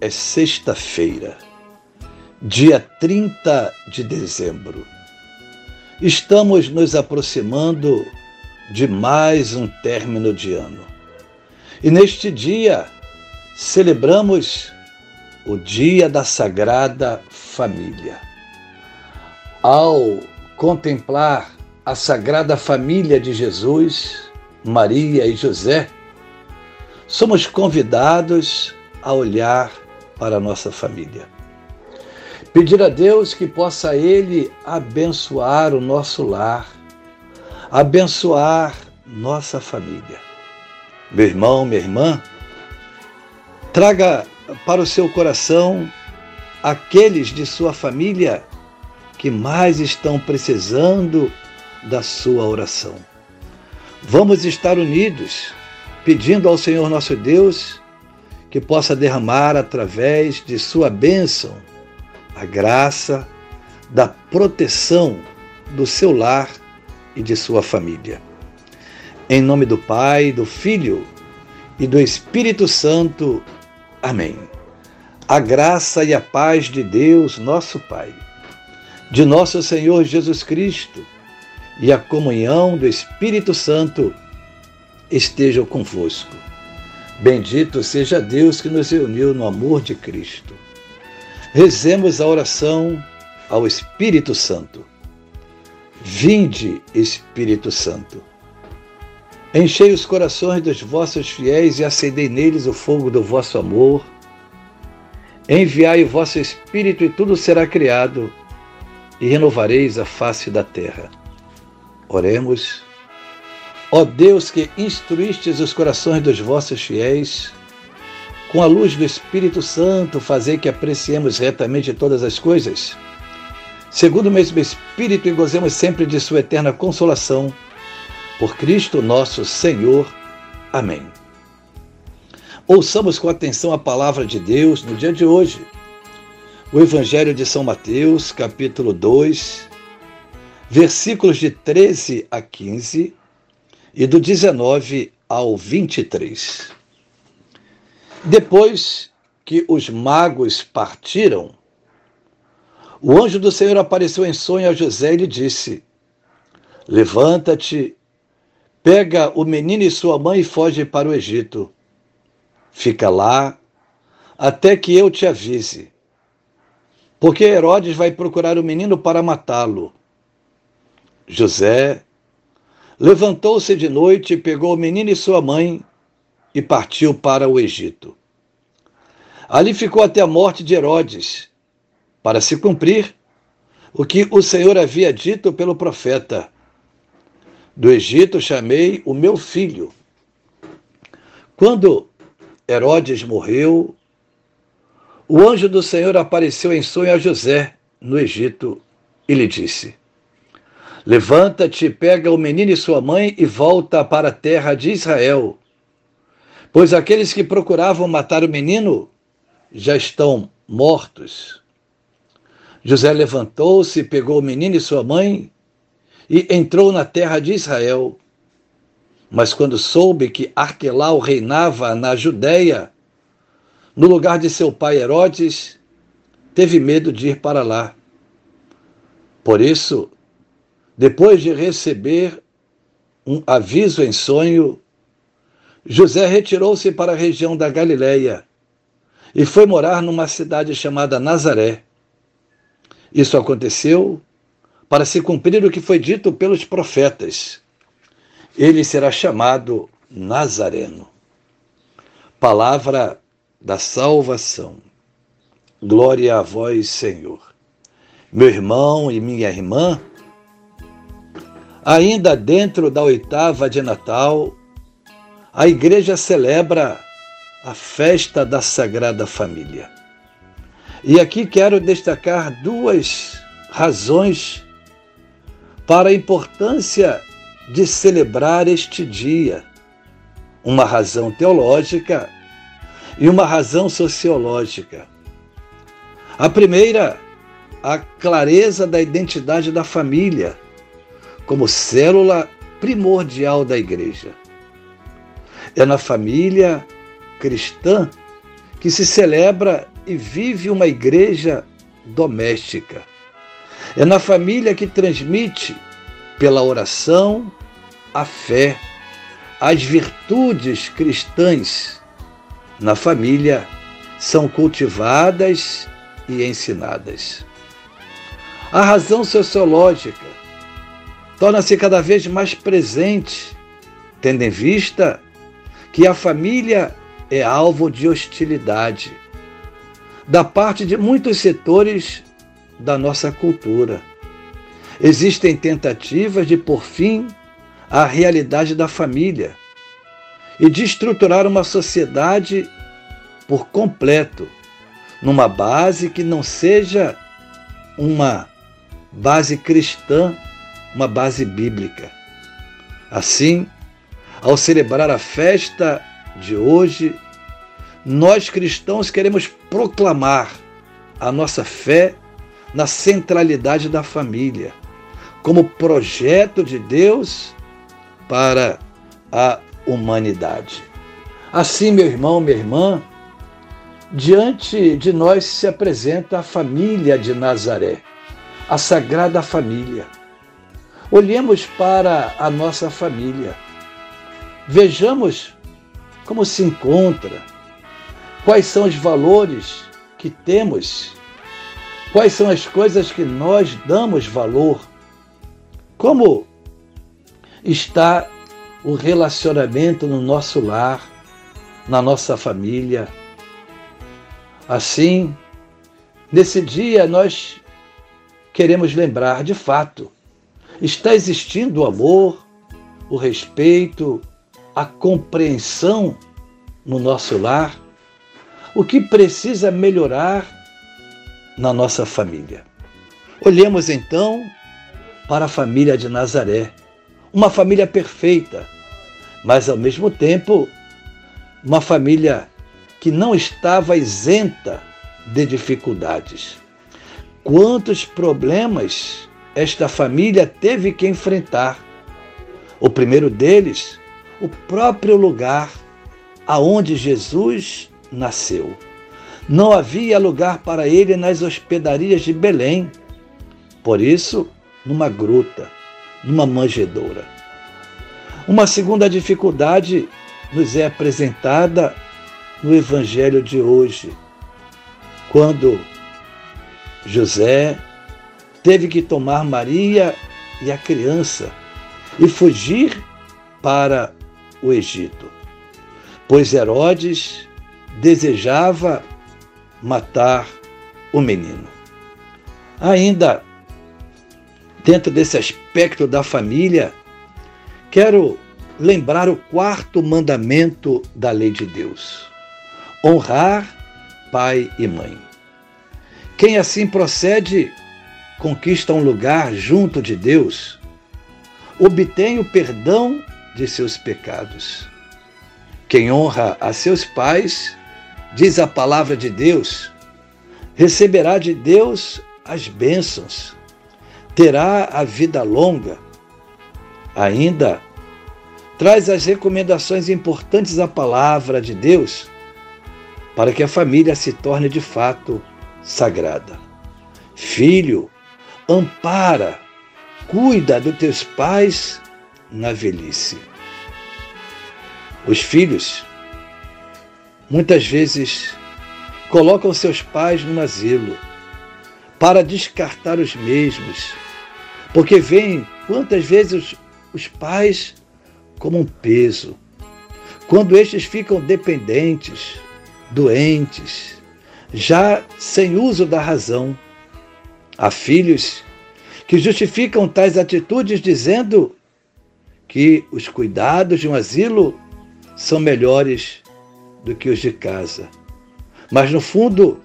é sexta-feira, dia 30 de dezembro. Estamos nos aproximando de mais um término de ano. E neste dia celebramos o Dia da Sagrada Família. Ao contemplar a Sagrada Família de Jesus, Maria e José, somos convidados a olhar para a nossa família. Pedir a Deus que possa Ele abençoar o nosso lar, abençoar nossa família. Meu irmão, minha irmã, traga para o seu coração aqueles de sua família que mais estão precisando da sua oração. Vamos estar unidos, pedindo ao Senhor nosso Deus que possa derramar através de sua bênção a graça da proteção do seu lar e de sua família. Em nome do Pai, do Filho e do Espírito Santo. Amém. A graça e a paz de Deus, nosso Pai, de nosso Senhor Jesus Cristo e a comunhão do Espírito Santo estejam convosco Bendito seja Deus que nos reuniu no amor de Cristo. Rezemos a oração ao Espírito Santo. Vinde, Espírito Santo. Enchei os corações dos vossos fiéis e acendei neles o fogo do vosso amor. Enviai o vosso Espírito e tudo será criado, e renovareis a face da terra. Oremos. Ó Deus que instruístes os corações dos vossos fiéis, com a luz do Espírito Santo, fazei que apreciemos retamente todas as coisas, segundo o mesmo Espírito, e gozemos sempre de Sua eterna consolação. Por Cristo nosso Senhor. Amém. Ouçamos com atenção a palavra de Deus no dia de hoje. O Evangelho de São Mateus, capítulo 2, versículos de 13 a 15 e do 19 ao 23. Depois que os magos partiram, o anjo do Senhor apareceu em sonho a José e lhe disse: Levanta-te, pega o menino e sua mãe e foge para o Egito. Fica lá até que eu te avise. Porque Herodes vai procurar o menino para matá-lo. José Levantou-se de noite, pegou o menino e sua mãe e partiu para o Egito. Ali ficou até a morte de Herodes, para se cumprir o que o Senhor havia dito pelo profeta: Do Egito chamei o meu filho. Quando Herodes morreu, o anjo do Senhor apareceu em sonho a José no Egito e lhe disse: Levanta-te, pega o menino e sua mãe e volta para a terra de Israel. Pois aqueles que procuravam matar o menino já estão mortos. José levantou-se, pegou o menino e sua mãe e entrou na terra de Israel. Mas quando soube que Arquelau reinava na Judéia, no lugar de seu pai Herodes, teve medo de ir para lá. Por isso, depois de receber um aviso em sonho, José retirou-se para a região da Galiléia e foi morar numa cidade chamada Nazaré. Isso aconteceu para se cumprir o que foi dito pelos profetas. Ele será chamado Nazareno. Palavra da salvação. Glória a vós, Senhor. Meu irmão e minha irmã, Ainda dentro da oitava de Natal, a igreja celebra a festa da Sagrada Família. E aqui quero destacar duas razões para a importância de celebrar este dia. Uma razão teológica e uma razão sociológica. A primeira, a clareza da identidade da família como célula primordial da igreja. É na família cristã que se celebra e vive uma igreja doméstica. É na família que transmite, pela oração, a fé, as virtudes cristãs. Na família são cultivadas e ensinadas. A razão sociológica torna-se cada vez mais presente, tendo em vista que a família é alvo de hostilidade da parte de muitos setores da nossa cultura. Existem tentativas de pôr fim à realidade da família e de estruturar uma sociedade por completo, numa base que não seja uma base cristã, uma base bíblica. Assim, ao celebrar a festa de hoje, nós cristãos queremos proclamar a nossa fé na centralidade da família, como projeto de Deus para a humanidade. Assim, meu irmão, minha irmã, diante de nós se apresenta a família de Nazaré, a Sagrada Família. Olhemos para a nossa família. Vejamos como se encontra, quais são os valores que temos, quais são as coisas que nós damos valor, como está o relacionamento no nosso lar, na nossa família. Assim, nesse dia nós queremos lembrar de fato, está existindo o amor, o respeito, a compreensão no nosso lar, o que precisa melhorar na nossa família. Olhemos então para a família de Nazaré, uma família perfeita, mas ao mesmo tempo uma família que não estava isenta de dificuldades. Quantos problemas esta família teve que enfrentar? O primeiro deles o próprio lugar aonde Jesus nasceu. Não havia lugar para ele nas hospedarias de Belém. Por isso, numa gruta, numa manjedoura. Uma segunda dificuldade nos é apresentada no evangelho de hoje, quando José teve que tomar Maria e a criança e fugir para o Egito, pois Herodes desejava matar o menino. Ainda dentro desse aspecto da família, quero lembrar o quarto mandamento da lei de Deus: honrar pai e mãe. Quem assim procede conquista um lugar junto de Deus, obtém o perdão de seus pecados. Quem honra a seus pais, diz a palavra de Deus, receberá de Deus as bênçãos, terá a vida longa. Ainda traz as recomendações importantes à palavra de Deus para que a família se torne de fato sagrada. Filho, ampara, cuida dos teus pais na velhice. Os filhos muitas vezes colocam seus pais no asilo para descartar os mesmos, porque veem quantas vezes os pais como um peso. Quando estes ficam dependentes, doentes, já sem uso da razão, há filhos que justificam tais atitudes dizendo que os cuidados de um asilo são melhores do que os de casa. Mas no fundo,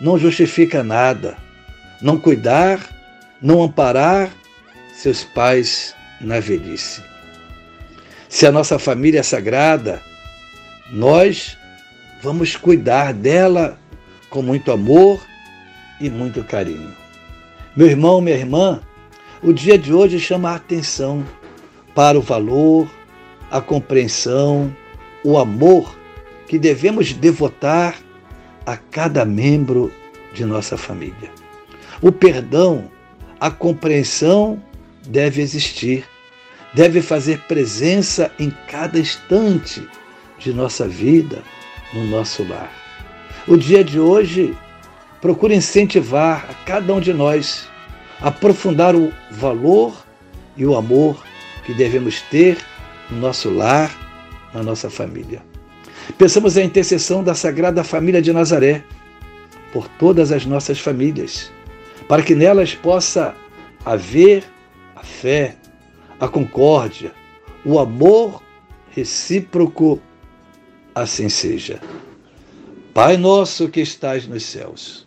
não justifica nada. Não cuidar, não amparar seus pais na velhice. Se a nossa família é sagrada, nós vamos cuidar dela com muito amor e muito carinho. Meu irmão, minha irmã, o dia de hoje chama a atenção para o valor, a compreensão, o amor que devemos devotar a cada membro de nossa família. O perdão, a compreensão deve existir, deve fazer presença em cada instante de nossa vida, no nosso lar. O dia de hoje procura incentivar a cada um de nós a aprofundar o valor e o amor que devemos ter no nosso lar, na nossa família. Pensamos a intercessão da Sagrada Família de Nazaré por todas as nossas famílias, para que nelas possa haver a fé, a concórdia, o amor recíproco, assim seja. Pai nosso que estais nos céus,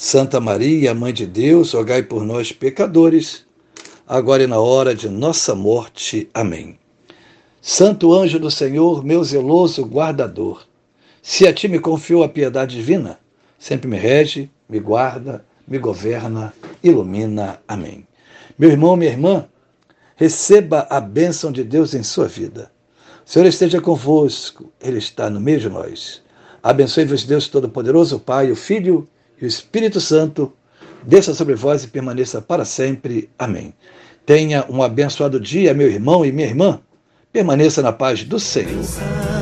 Santa Maria, Mãe de Deus, rogai por nós, pecadores, agora e na hora de nossa morte. Amém. Santo anjo do Senhor, meu zeloso guardador, se a ti me confiou a piedade divina, sempre me rege, me guarda, me governa, ilumina. Amém. Meu irmão, minha irmã, receba a bênção de Deus em sua vida. O Senhor esteja convosco, Ele está no meio de nós. Abençoe-vos, Deus Todo-Poderoso, Pai, o Filho e o Espírito Santo. Desça sobre vós e permaneça para sempre. Amém. Tenha um abençoado dia, meu irmão e minha irmã. Permaneça na paz do Senhor.